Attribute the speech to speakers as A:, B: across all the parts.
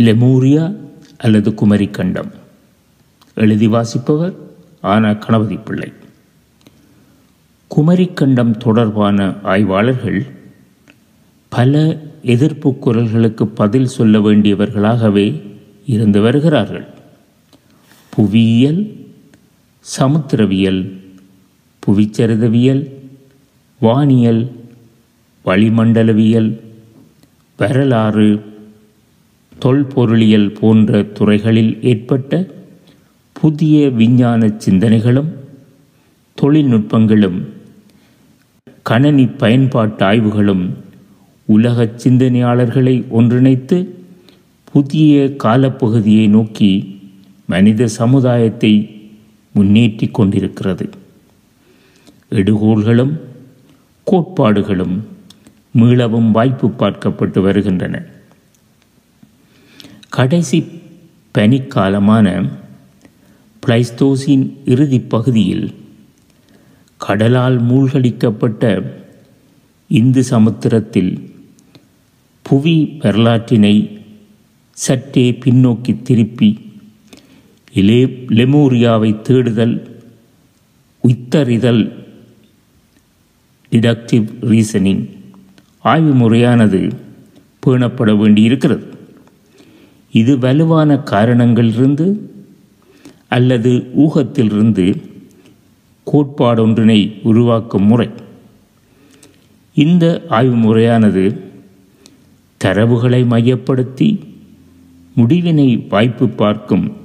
A: லெமூரியா அல்லது குமரிக்கண்டம் எழுதி வாசிப்பவர் ஆனா கணபதி பிள்ளை. குமரிக்கண்டம் தொடர்பான ஆய்வாளர்கள் பல எதிர்ப்பு குரல்களுக்கு பதில் சொல்ல வேண்டியவர்களாகவே இருந்து வருகிறார்கள். புவியியல் சமுத்திரவியல் புவிச்சரிதவியல் வானியல் வளிமண்டலவியல் வரலாறு தொல்பொருளியல் போன்ற துறைகளில் ஏற்பட்ட புதிய விஞ்ஞான சிந்தனைகளும் தொழில்நுட்பங்களும் கணனி பயன்பாட்டு ஆய்வுகளும் உலக சிந்தனையாளர்களை ஒன்றிணைத்து புதிய காலப்பகுதியை நோக்கி மனித சமுதாயத்தை முன்னேற்றி கொண்டிருக்கிறது. எடுகோள்களும் கோட்பாடுகளும் மீளவும் வாய்ப்பு பார்க்கப்பட்டு வருகின்றன. கடைசி பனிக்காலமான பிளைஸ்தோசின் இறுதிப் பகுதியில் கடலால் மூழ்கடிக்கப்பட்ட இந்து சமுத்திரத்தில் புவி வரலாற்றினை சற்றே பின்னோக்கி திருப்பி இலே லெமூரியாவை தேடுதல் உத்தறிதல் டிடக்டிவ் ரீசனிங் ஆய்வு முறையானது பேணப்பட வேண்டியிருக்கிறது. இது வலுவான காரணங்களிலிருந்து அல்லது ஊகத்திலிருந்து கோட்பாடொன்றினை உருவாக்கும் முறை. இந்த ஆய்வு முறையானது தரவுகளை மையப்படுத்தி முடிவினை வாய்ப்பு பார்க்கும்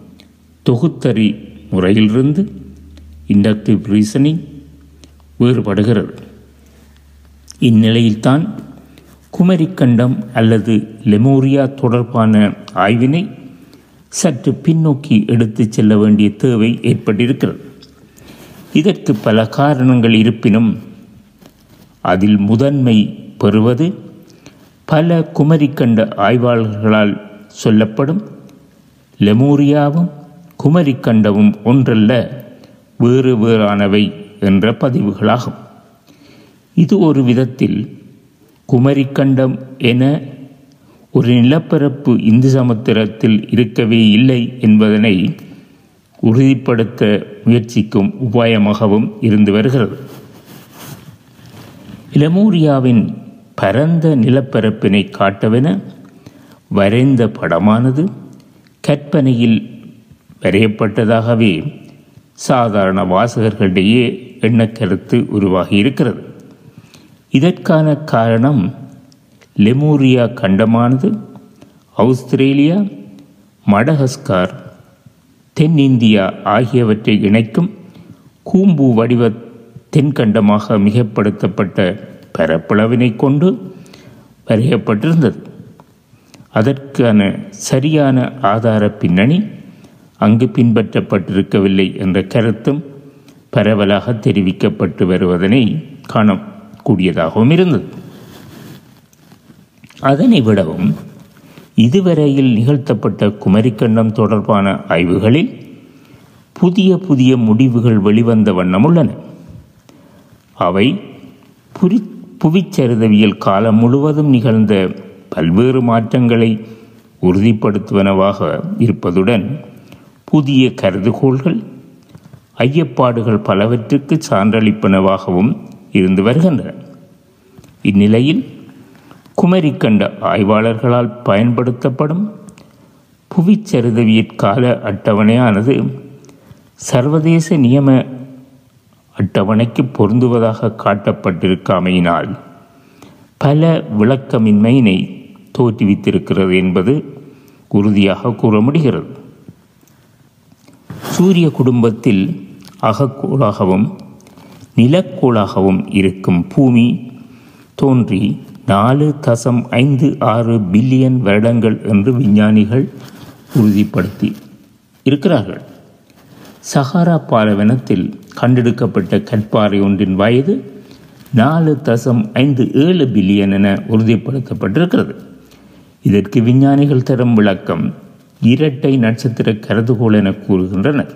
A: தொகுத்தறி முறையிலிருந்து இண்டக்டிவ் ரீசனிங் வேறுபடுகிறது. இந்நிலையில்தான் குமரிக்கண்டம் அல்லது லெமோரியா தொடர்பான ஆய்வினை சற்று பின்னோக்கி எடுத்துச் செல்ல வேண்டிய தேவை ஏற்பட்டிருக்கிறது. இதற்கு பல காரணங்கள் இருப்பினும் அதில் முதன்மை பெறுவது பல குமரிக்கண்ட ஆய்வாளர்களால் சொல்லப்படும். லெமோரியாவும் குமரிக்கண்டமும் ஒன்றல்ல வேறு வேறானவை என்ற பதிவுகளாகும். இது ஒரு விதத்தில் குமரிக்கண்டம் என ஒரு நிலப்பரப்பு இந்து சமுத்திரத்தில் இருக்கவே இல்லை என்பதனை உறுதிப்படுத்த முயற்சிக்கும் உபாயமாகவும் இருந்து வருகிறது. இளமூரியாவின் பரந்த நிலப்பரப்பினை காட்டவென வரைந்த படமானது கற்பனையில் வரையப்பட்டதாகவே சாதாரண வாசகர்களிடையே எண்ணக்கருத்து உருவாகி இருக்கிறது இதற்கான காரணம் லெமூரியா கண்டமானது அவுஸ்திரேலியா மடகஸ்கார் தென்னிந்தியா ஆகியவற்றை இணைக்கும் கூம்பு வடிவ தென்கண்டமாக மிகப்படுத்தப்பட்ட பரப்பளவினை கொண்டு வரையப்பட்டிருந்தது. அதற்கான சரியான ஆதார பின்னணி அங்கு பின்பற்றப்பட்டிருக்கவில்லை என்ற கருத்தும் பரவலாக தெரிவிக்கப்பட்டு வருவதனை கூடியதாகவும் இருந்தது. அதனை விடவும் இதுவரையில் நிகழ்த்தப்பட்ட குமரிக்கண்டம் தொடர்பான ஆய்வுகளில் புதிய புதிய முடிவுகள் வெளிவந்த வண்ணம் உள்ளன. அவை புரி புவிச்சரிதவியல் காலம் முழுவதும் நிகழ்ந்த பல்வேறு மாற்றங்களை உறுதிப்படுத்துவனவாக இருப்பதுடன் புதிய கருதுகோள்கள் ஐயப்பாடுகள் பலவற்றுக்கு சான்றளிப்பனவாகவும் இருந்து வருகின்றன. இந்நிலையில் குமரி கண்ட ஆய்வாளர்களால் பயன்படுத்தப்படும் புவிச்சரிதவியற்கால அட்டவணையானது சர்வதேச நியம அட்டவணைக்கு பொருந்துவதாக காட்டப்பட்டிருக்காமையினால் பல விளக்கமின்மையினை தோற்றுவித்திருக்கிறது என்பது உறுதியாக கூற முடிகிறது. சூரிய குடும்பத்தில் அகக்கோளாகவும் நிலக்கோளாகவும் இருக்கும் பூமி தோன்றி நாலு தசம் ஐந்து ஆறு பில்லியன் வருடங்கள் என்று விஞ்ஞானிகள் உறுதிப்படுத்தி இருக்கிறார்கள். சஹாரா பாலைவனத்தில் கண்டெடுக்கப்பட்ட கற்பாறை ஒன்றின் வயது நாலு தசம் ஐந்து ஏழு பில்லியன் என உறுதிப்படுத்தப்பட்டிருக்கிறது. இதற்கு விஞ்ஞானிகள் தரும் விளக்கம் இரட்டை நட்சத்திர கருதுகோள் என கூறுகின்றனர்.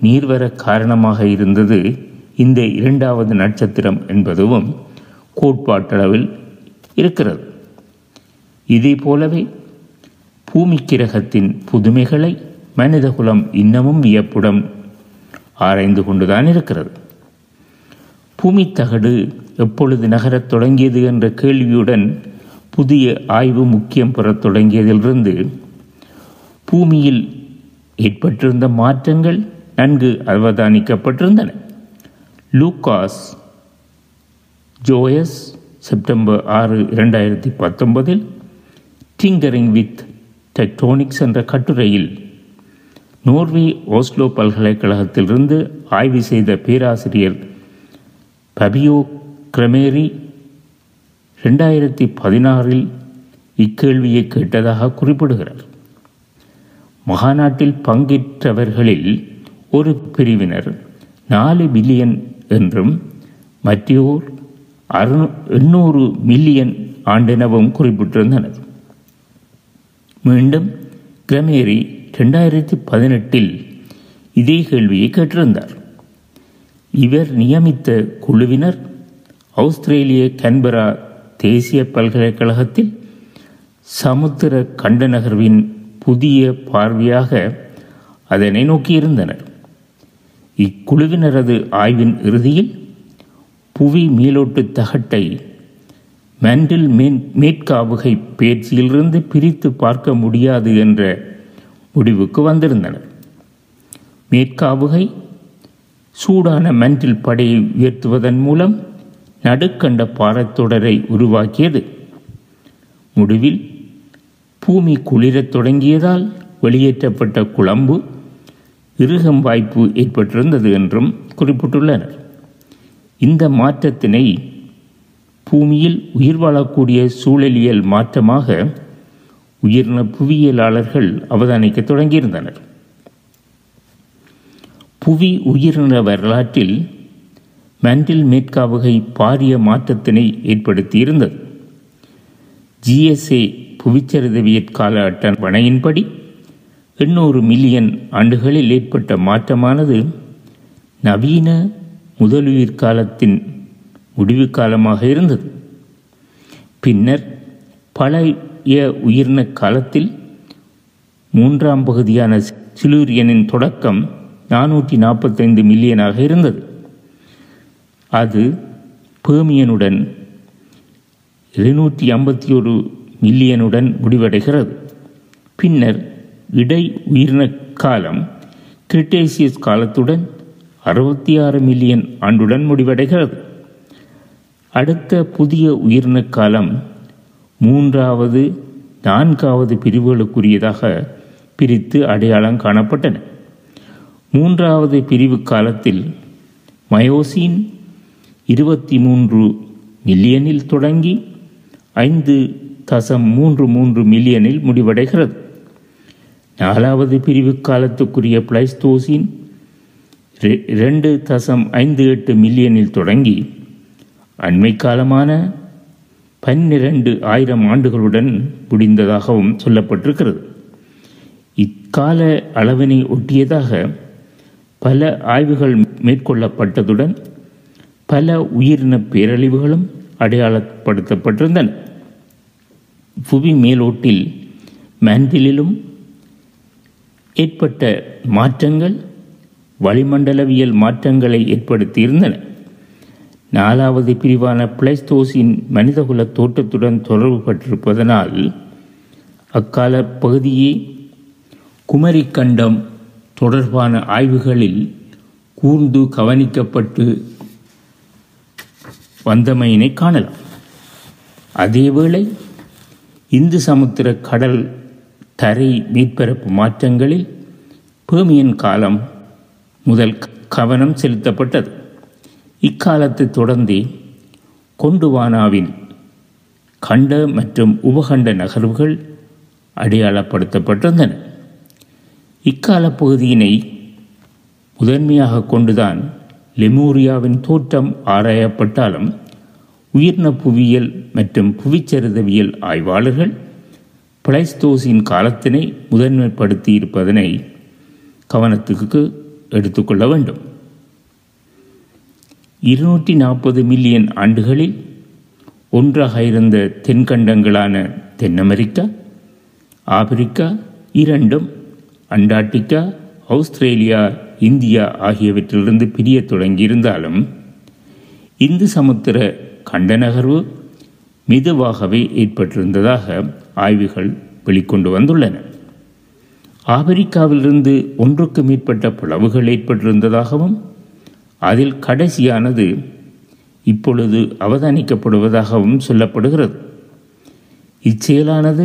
A: நீர் வர காரணமாக இருந்தது இந்த இரண்டாவது நட்சத்திரம் என்பதும் கோட்பாட்டளவில் இருக்கிறது. இதே போலவே பூமி கிரகத்தின் புதுமைகளை மனிதகுலம் இன்னமும் வியப்புடன் ஆராய்ந்து கொண்டுதான் இருக்கிறது. பூமி தகடு எப்பொழுது நகரத் தொடங்கியது என்ற கேள்வியுடன் புதிய ஆய்வு முக்கியம் பெறத் தொடங்கியதிலிருந்து பூமியில் ஏற்பட்டிருந்த மாற்றங்கள் நன்கு அவதானிக்கப்பட்டிருந்தன. லூகாஸ் ஜோயஸ் செப்டம்பர் ஆறு இரண்டாயிரத்தி பத்தொன்பதில் டிங்கரிங் வித் டெக்டோனிக்ஸ் என்ற கட்டுரையில் நோர்வே ஓஸ்லோ பல்கலைக்கழகத்திலிருந்து ஆய்வு செய்த பேராசிரியர் பபியோ கிரமேரி ரெண்டாயிரத்தி பதினாறில் இக்கேள்வியை கேட்டதாக குறிப்பிடுகிறார். மகாநாட்டில் பங்கேற்றவர்களில் ஒரு பிரிவினர் நாலு பில்லியன் என்றும் மற்றோர் அறுநூ எண்ணூறு மில்லியன் ஆண்டெனவும் குறிப்பிட்டிருந்தனர். மீண்டும் கிரமேரி ரெண்டாயிரத்தி பதினெட்டில் இதே கேள்வியை கேட்டிருந்தார். இவர் நியமித்த குழுவினர் ஆஸ்திரேலிய கன்பரா தேசிய பல்கலைக்கழகத்தில் சமுத்திர கண்ட நகர்வின் புதிய பார்வையாக அதனை நோக்கியிருந்தனர். இக்குழுவினரது ஆய்வின் இறுதியில் புவி மேலோட்டு தகட்டை மேண்டில் மீன் மேற்காவுகை பயிற்சியிலிருந்து பிரித்து பார்க்க முடியாது என்ற முடிவுக்கு வந்திருந்தனர். மேற்காவுகை சூடான மெண்டில் படையை உயர்த்துவதன் மூலம் நடுக்கண்ட பாறைத்தொடரை உருவாக்கியது. முடிவில் பூமி குளிரத் தொடங்கியதால் வெளியேற்றப்பட்ட குழம்பு இறுகும் வாய்ப்பு ஏற்பட்டிருந்தது என்றும் குறிப்பிட்டுள்ளனர். இந்த மாற்றத்தினை பூமியில் உயிர் வாழக்கூடிய சூழலியல் மாற்றமாக உயிரின புவியியலாளர்கள் அவதானிக்க தொடங்கியிருந்தனர். புவி உயிரின வரலாற்றில் மண்டில் மேற்காவுகை பாரிய மாற்றத்தினை ஏற்படுத்தியிருந்தது. ஜிஎஸ்ஏ புவிச்சரிதவியற் கால அட்டவணையின்படி எண்ணூறு மில்லியன் ஆண்டுகளில் ஏற்பட்ட மாற்றமானது நவீன முதலுயிர் காலத்தின் முடிவு காலமாக இருந்தது. பின்னர் பழைய உயிரின காலத்தில் மூன்றாம் பகுதியான சிலூரியனின் தொடக்கம் நானூற்றி நாற்பத்தைந்து மில்லியனாக இருந்தது. அது பேமியனுடன் இருநூற்றி ஐம்பத்தி ஒரு மில்லியனுடன் முடிவடைகிறது. பின்னர் இடை உயிரின காலம் கிரிட்டேசியஸ் காலத்துடன் அறுபத்தி ஆறு மில்லியன் ஆண்டுடன் முடிவடைகிறது. அடுத்த புதிய உயிரின காலம் மூன்றாவது நான்காவது பிரிவுகளுக்குரியதாக பிரித்து அடையாளம் காணப்பட்டன. மூன்றாவது பிரிவு காலத்தில் மயோசின் இருபத்தி மூன்று மில்லியனில் தொடங்கி ஐந்து தசம் மூன்று மூன்று மில்லியனில் முடிவடைகிறது. நாலாவது பிரிவு காலத்துக்குரிய பிளைஸ்தோசின் ரெண்டு தசம் ஐந்து எட்டு மில்லியனில் தொடங்கி அண்மை காலமான பன்னிரண்டு ஆயிரம் ஆண்டுகளுடன் முடிந்ததாகவும் சொல்லப்பட்டிருக்கிறது. இக்கால அளவினை ஒட்டியதாக பல ஆய்வுகள் மேற்கொள்ளப்பட்டதுடன் பல உயிரின பேரழிவுகளும் அடையாளப்படுத்தப்பட்டிருந்தன. புவி மேலோட்டில் மேண்டிலும் ஏற்பட்ட மாற்றங்கள் வளிமண்டலவியல் மாற்றங்களை ஏற்படுத்தியிருந்தன. நாலாவது பிரிவான பிளைஸ்தோசின் மனிதகுல தோட்டத்துடன் தொடர்பு பட்டிருப்பதனால் அக்கால பகுதியே குமரி கண்டம் தொடர்பான ஆய்வுகளில் கூர்ந்து கவனிக்கப்பட்டு வந்தமையினை காணலாம். அதேவேளை இந்து சமுத்திர கடல் தரை மீட்பரப்பு மாற்றங்களில் பேமியன் காலம் முதல் கவனம் செலுத்தப்பட்டது. இக்காலத்தை தொடர்ந்தே கொண்டுவானாவின் கண்ட மற்றும் உபகண்ட நகர்வுகள் அடையாளப்படுத்தப்பட்டிருந்தன. இக்கால பகுதியினை முதன்மையாக கொண்டுதான் லெமூரியாவின் தோற்றம் ஆராயப்பட்டாலும் உயிர்ன புவியியல் மற்றும் புவிச்சரிதவியல் ஆய்வாளர்கள் பிளைஸ்தோசின் காலத்தினை முதன்மைப்படுத்தி இருப்பதனை கவனத்துக்கு எடுத்துக்கொள்ள வேண்டும். இருநூற்றி நாற்பது மில்லியன் ஆண்டுகளில் ஒன்றாக இருந்த தென்கண்டங்களான தென் அமெரிக்கா ஆப்பிரிக்கா இரண்டும் அண்டார்டிகா ஆஸ்திரேலியா இந்தியா ஆகியவற்றிலிருந்து பிரிய தொடங்கியிருந்தாலும் இந்து சமுத்திர கண்ட நகர்வு மெதுவாகவே ஏற்பட்டிருந்ததாக ஆய்வுகள் வெளிக்கொண்டு வந்துள்ளன. ஆப்பிரிக்காவிலிருந்து ஒன்றுக்கு மேற்பட்ட பிளவுகள் ஏற்பட்டிருந்ததாகவும் அதில் கடைசியானது இப்பொழுது அவதானிக்கப்படுவதாகவும் சொல்லப்படுகிறது. இச்செயலானது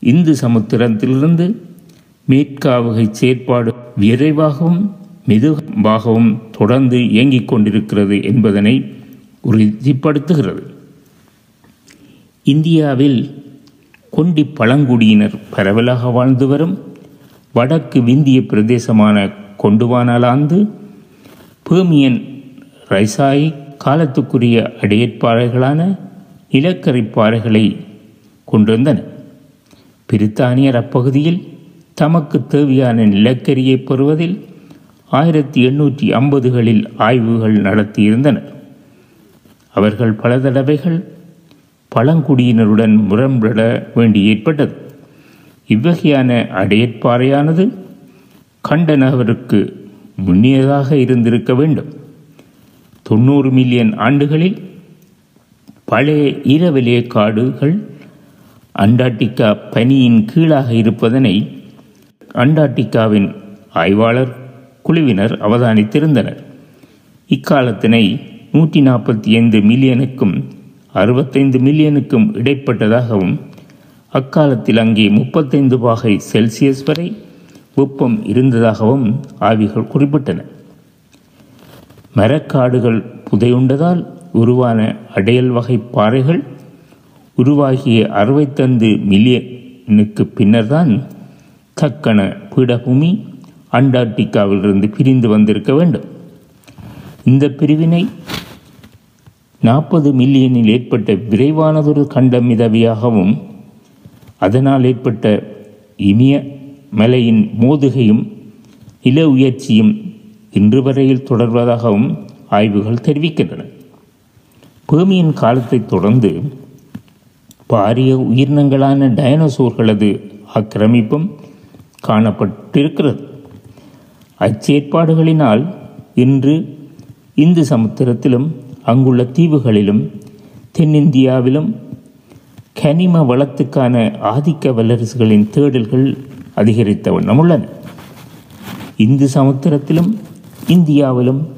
A: இந்து சமுத்திரத்திலிருந்து மேற்காவகை செயற்பாடு விரைவாகவும் மெதுவாகவும் தொடர்ந்து இயங்கிக் கொண்டிருக்கிறது என்பதனை உறுதிப்படுத்துகிறது. இந்தியாவில் கொண்டி பழங்குடியினர் பரவலாக வாழ்ந்து வரும். வடக்கு விந்திய பிரதேசமான கொண்டுவானலாந்து பேமியன் ரைசாய் காலத்துக்குரிய அடையற்பாறைகளான நிலக்கரி பாறைகளை கொண்டிருந்தன. பிரித்தானியர் அப்பகுதியில் தமக்கு தேவையான நிலக்கரியை பெறுவதில் ஆயிரத்தி எண்ணூற்றி ஐம்பதுகளில் ஆய்வுகள் நடத்தியிருந்தனர். அவர்கள் பல தடவைகள் பழங்குடியினருடன் முரண்பட வேண்டி ஏற்பட்டது. இவ்வகையான அடையற்பாறையானது கண்டனவருக்கு முன்னியதாக இருந்திருக்க வேண்டும். தொண்ணூறு மில்லியன் ஆண்டுகளில் பழைய ஈரவலிய காடுகள் அண்டார்டிகா பனியின் கீழாக இருப்பதனை அண்டார்டிகாவின் ஆய்வாளர் குழுவினர் அவதானித்திருந்தனர். இக்காலத்தினை நூற்றி நாற்பத்தி ஐந்து மில்லியனுக்கும் அறுபத்தைந்து மில்லியனுக்கும் இடைப்பட்டதாகவும் அக்காலத்தில் அங்கே முப்பத்தைந்து பாகை செல்சியஸ் வரை வெப்பம் இருந்ததாகவும் ஆவிகள் குறிப்பிட்டன. மரக்காடுகள் புதையுண்டதால் உருவான அடையல் வகை பாறைகள் உருவாகிய அறுபத்தைந்து மில்லியனுக்கு பின்னர்தான் தக்கன பீடபூமி அண்டார்டிகாவிலிருந்து பிரிந்து வந்திருக்க வேண்டும். இந்த பிரிவினை நாற்பது மில்லியனில் ஏற்பட்ட விரைவானதொரு கண்ட மிதவியாகவும் அதனால் ஏற்பட்ட இமய மலையின் மோதுகையும் நில உயர்ச்சியும் இன்று வரையில் தொடர்வதாகவும் ஆய்வுகள் தெரிவிக்கின்றன. பேமியன் காலத்தை தொடர்ந்து பாரிய உயிரினங்களான டைனோசோர்களது ஆக்கிரமிப்பும் காணப்பட்டிருக்கிறது. அச்சேற்பாடுகளினால் இன்று இந்து சமுத்திரத்திலும் அங்குள்ள தீவுகளிலும் தென்னிந்தியாவிலும் கனிம வளத்துக்கான ஆதிக்க வல்லரசுகளின் தேடல்கள் அதிகரித்த வண்ணம் உள்ளன இந்து சமுத்திரத்திலும் இந்தியாவிலும்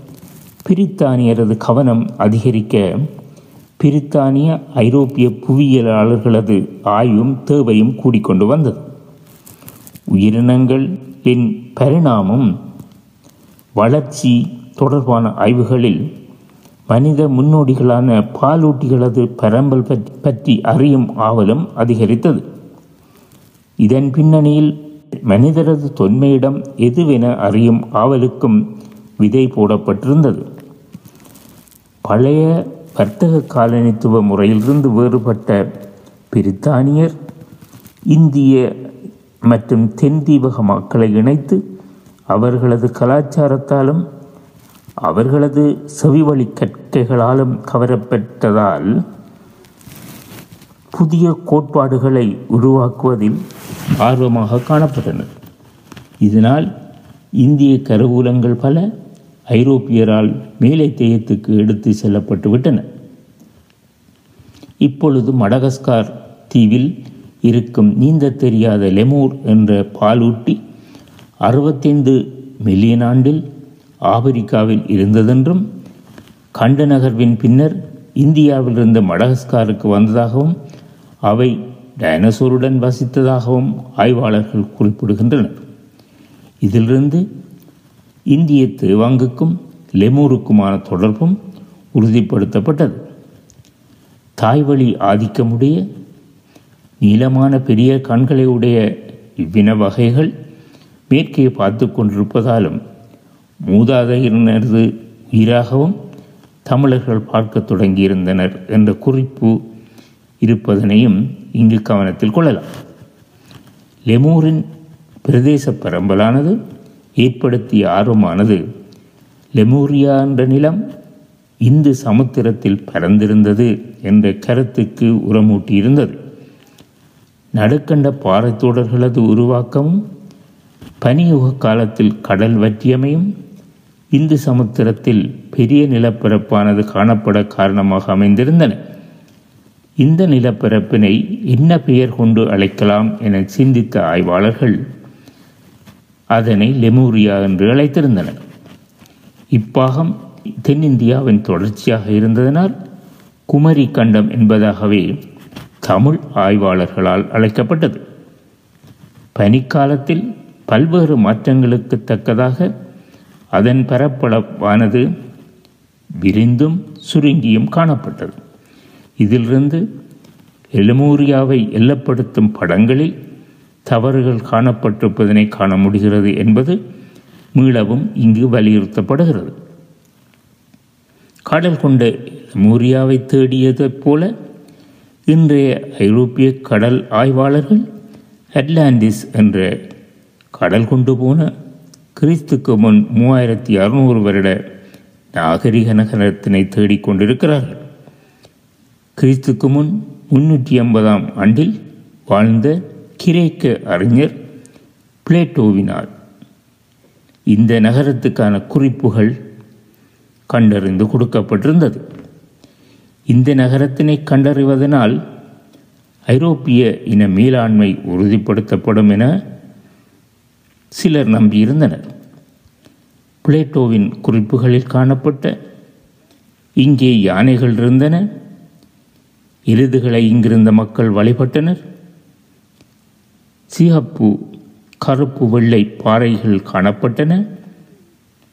A: பிரித்தானியரது கவனம் அதிகரிக்க பிரித்தானிய ஐரோப்பிய புவியியலாளர்களது ஆய்வும் தேவையும் கூடிக்கொண்டு வந்தது. உயிரினங்களின் பரிணாமம் வளர்ச்சி தொடர்பான ஆய்வுகளில் மனித முன்னோடிகளான பாலூட்டிகளது பரம்பல் பற்றி அறியும் ஆவலும் அதிகரித்தது. இதன் பின்னணியில் மனிதரது தொன்மையிடம் எதுவென அறியும் ஆவலுக்கும் விதை போடப்பட்டிருந்தது. பழைய வர்த்தக காலனித்துவ முறையிலிருந்து வேறுபட்ட பிரித்தானியர் இந்திய மற்றும் தென் தீபக மக்களை இணைத்து அவர்களது கலாச்சாரத்தாலும் அவர்களது செவிவழி கற்கைகளாலும் கவரப்பட்டதால் புதிய கோட்பாடுகளை உருவாக்குவதில் ஆர்வமாக காணப்பட்டனர். இதனால் இந்திய கருவூலங்கள் பல ஐரோப்பியரால் மேலை தேயத்துக்கு எடுத்து செல்லப்பட்டு விட்டன. இப்பொழுது மடகஸ்கார் தீவில் இருக்கும் நீந்த தெரியாத லெமூர் என்ற பாலூட்டி அறுபத்தைந்து மில்லியன் ஆண்டில் ஆப்பிரிக்காவில் இருந்ததென்றும் கண்ட நகர்வின் பின்னர் இந்தியாவிலிருந்து மடகஸ்காருக்கு வந்ததாகவும் அவை டைனோசோருடன் வசித்ததாகவும் ஆய்வாளர்கள் குறிப்பிடுகின்றனர். இதிலிருந்து இந்திய தேவாங்குக்கும் லெமூருக்குமான தொடர்பும் உறுதிப்படுத்தப்பட்டது. தாய்வழி ஆதிக்கமுடைய நீளமான பெரிய கண்களை உடைய இவ்வின வகைகள் மேற்கே பார்த்து கொண்டிருப்பதாலும் மூதாதையினரது உயிராகவும் தமிழர்கள் பார்க்க தொடங்கியிருந்தனர் என்ற குறிப்பு இருப்பதனையும் இங்கு கவனத்தில் கொள்ளலாம். லெமூரின் பிரதேச பரம்பலானது ஏற்படுத்திய ஆர்வமானது லெமூரியா என்ற நிலம் இந்து சமுத்திரத்தில் பரந்திருந்தது என்ற கருத்துக்கு உரமூட்டியிருந்தது. நடுக்கண்ட பாறைத்தோடர்களது உருவாக்கமும் பனியுக காலத்தில் கடல் வற்றியமையும் இந்து சமுத்திரத்தில் பெரிய நிலப்பரப்பானது காணப்பட காரணமாக அமைந்திருந்தன. இந்த நிலப்பரப்பினை என்ன பெயர் கொண்டு அழைக்கலாம் என சிந்தித்த ஆய்வாளர்கள் அதனை லெமூரியா என்று அழைத்திருந்தனர். இப்பாகம் தென்னிந்தியாவின் தொடர்ச்சியாக இருந்ததனால் குமரி கண்டம் என்பதாகவே தமிழ் ஆய்வாளர்களால் அழைக்கப்பட்டது. பனிக்காலத்தில் பல்வேறு மாற்றங்களுக்கு தக்கதாக அதன் பரப்பளவானது விரிந்தும் சுருங்கியும் காணப்பட்டது. இதிலிருந்து எலுமூரியாவை எல்லப்படுத்தும் படங்களில் தவறுகள் காணப்பட்டிருப்பதனை காண முடிகிறது என்பது மீளவும் இங்கு வலியுறுத்தப்படுகிறது. கடல் கொண்ட மூரியாவை தேடியதைப் போல இன்றைய ஐரோப்பிய கடல் ஆய்வாளர்கள் அட்லாண்டிஸ் என்ற கடல் கொண்டு போன கிறிஸ்துக்கு முன் மூவாயிரத்தி அறுநூறு வருட நாகரிக நகரத்தினை தேடிக்கொண்டிருக்கிறார்கள் கிறிஸ்துக்கு முன் முன்னூற்றி ஐம்பதாம் ஆண்டில் வாழ்ந்த கிரேக்க அறிஞர் பிளேட்டோவினால் இந்த நகரத்துக்கான குறிப்புகள் கண்டறிந்து கொடுக்கப்பட்டிருந்தது. இந்த நகரத்தினை கண்டறிவதனால் ஐரோப்பிய இன மேலாண்மை உறுதிப்படுத்தப்படும் என சிலர் நம்பியிருந்தனர். பிளேட்டோவின் குறிப்புகளில் காணப்பட்ட இங்கே யானைகள் இருந்தன. எருதுகளை இங்கிருந்த மக்கள் வழிபட்டனர். சிகப்பு கருப்பு வெள்ளை பாறைகள் காணப்பட்டன.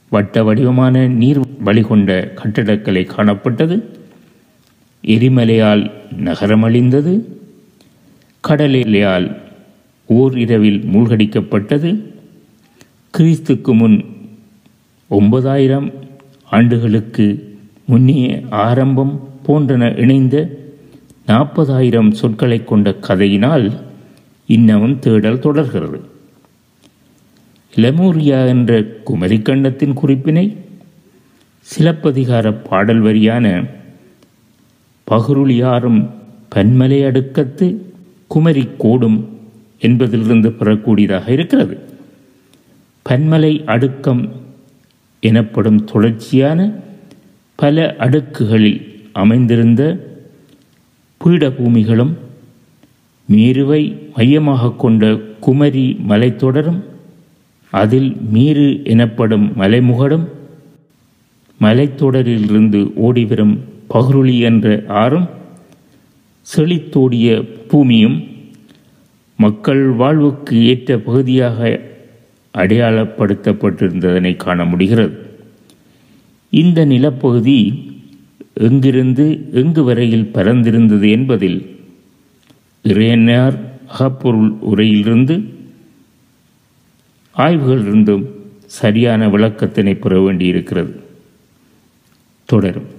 A: வட்ட வடிவமான நீர் வழிகொண்ட கட்டிடக்கலை காணப்பட்டது. எரிமலையால் நகரமழிந்தது கடலையால் ஓர் இரவில் மூழ்கடிக்கப்பட்டது. கிறிஸ்துக்கு முன் ஒன்பதாயிரம் ஆண்டுகளுக்கு முன்னே ஆரம்பம் போன்றன இணைந்த நாற்பதாயிரம் சொற்களை கொண்ட கதையினால் இன்னமும் தேடல் தொடர்கிறது. லெமூரியா என்ற குமரிக்கண்டத்தின் குறிப்பினை சிலப்பதிகார பாடல் வரியான பகுருளியாரும் பன்மலை அடுக்கத்து குமரி கோடும் என்பதிலிருந்து பெறக்கூடியதாக இருக்கிறது. பன்மலை அடுக்கம் எனப்படும் தொடர்ச்சியான பல அடுக்குகளில் அமைந்திருந்த பீடபூமிகளும் மீருவை மையமாக கொண்ட குமரி மலைத்தொடரும் அதில் மீறு எனப்படும் மலைமுகடும் மலைத்தொடரிலிருந்து ஓடிவரும் பகுருளி என்ற ஆறும் செழித்தோடிய பூமியும் மக்கள் வாழ்வுக்கு ஏற்ற பகுதியாக அடையாளப்படுத்தப்பட்டிருந்ததனை காண முடிகிறது. இந்த நிலப்பகுதி எங்கிருந்து எங்கு வரையில் பரந்திருந்தது என்பதில் இறையனார் அகப்பொருள் உரையிலிருந்து ஆய்வுகளிலிருந்தும் சரியான விளக்கத்தினை பெற வேண்டியிருக்கிறது. தொடரும்.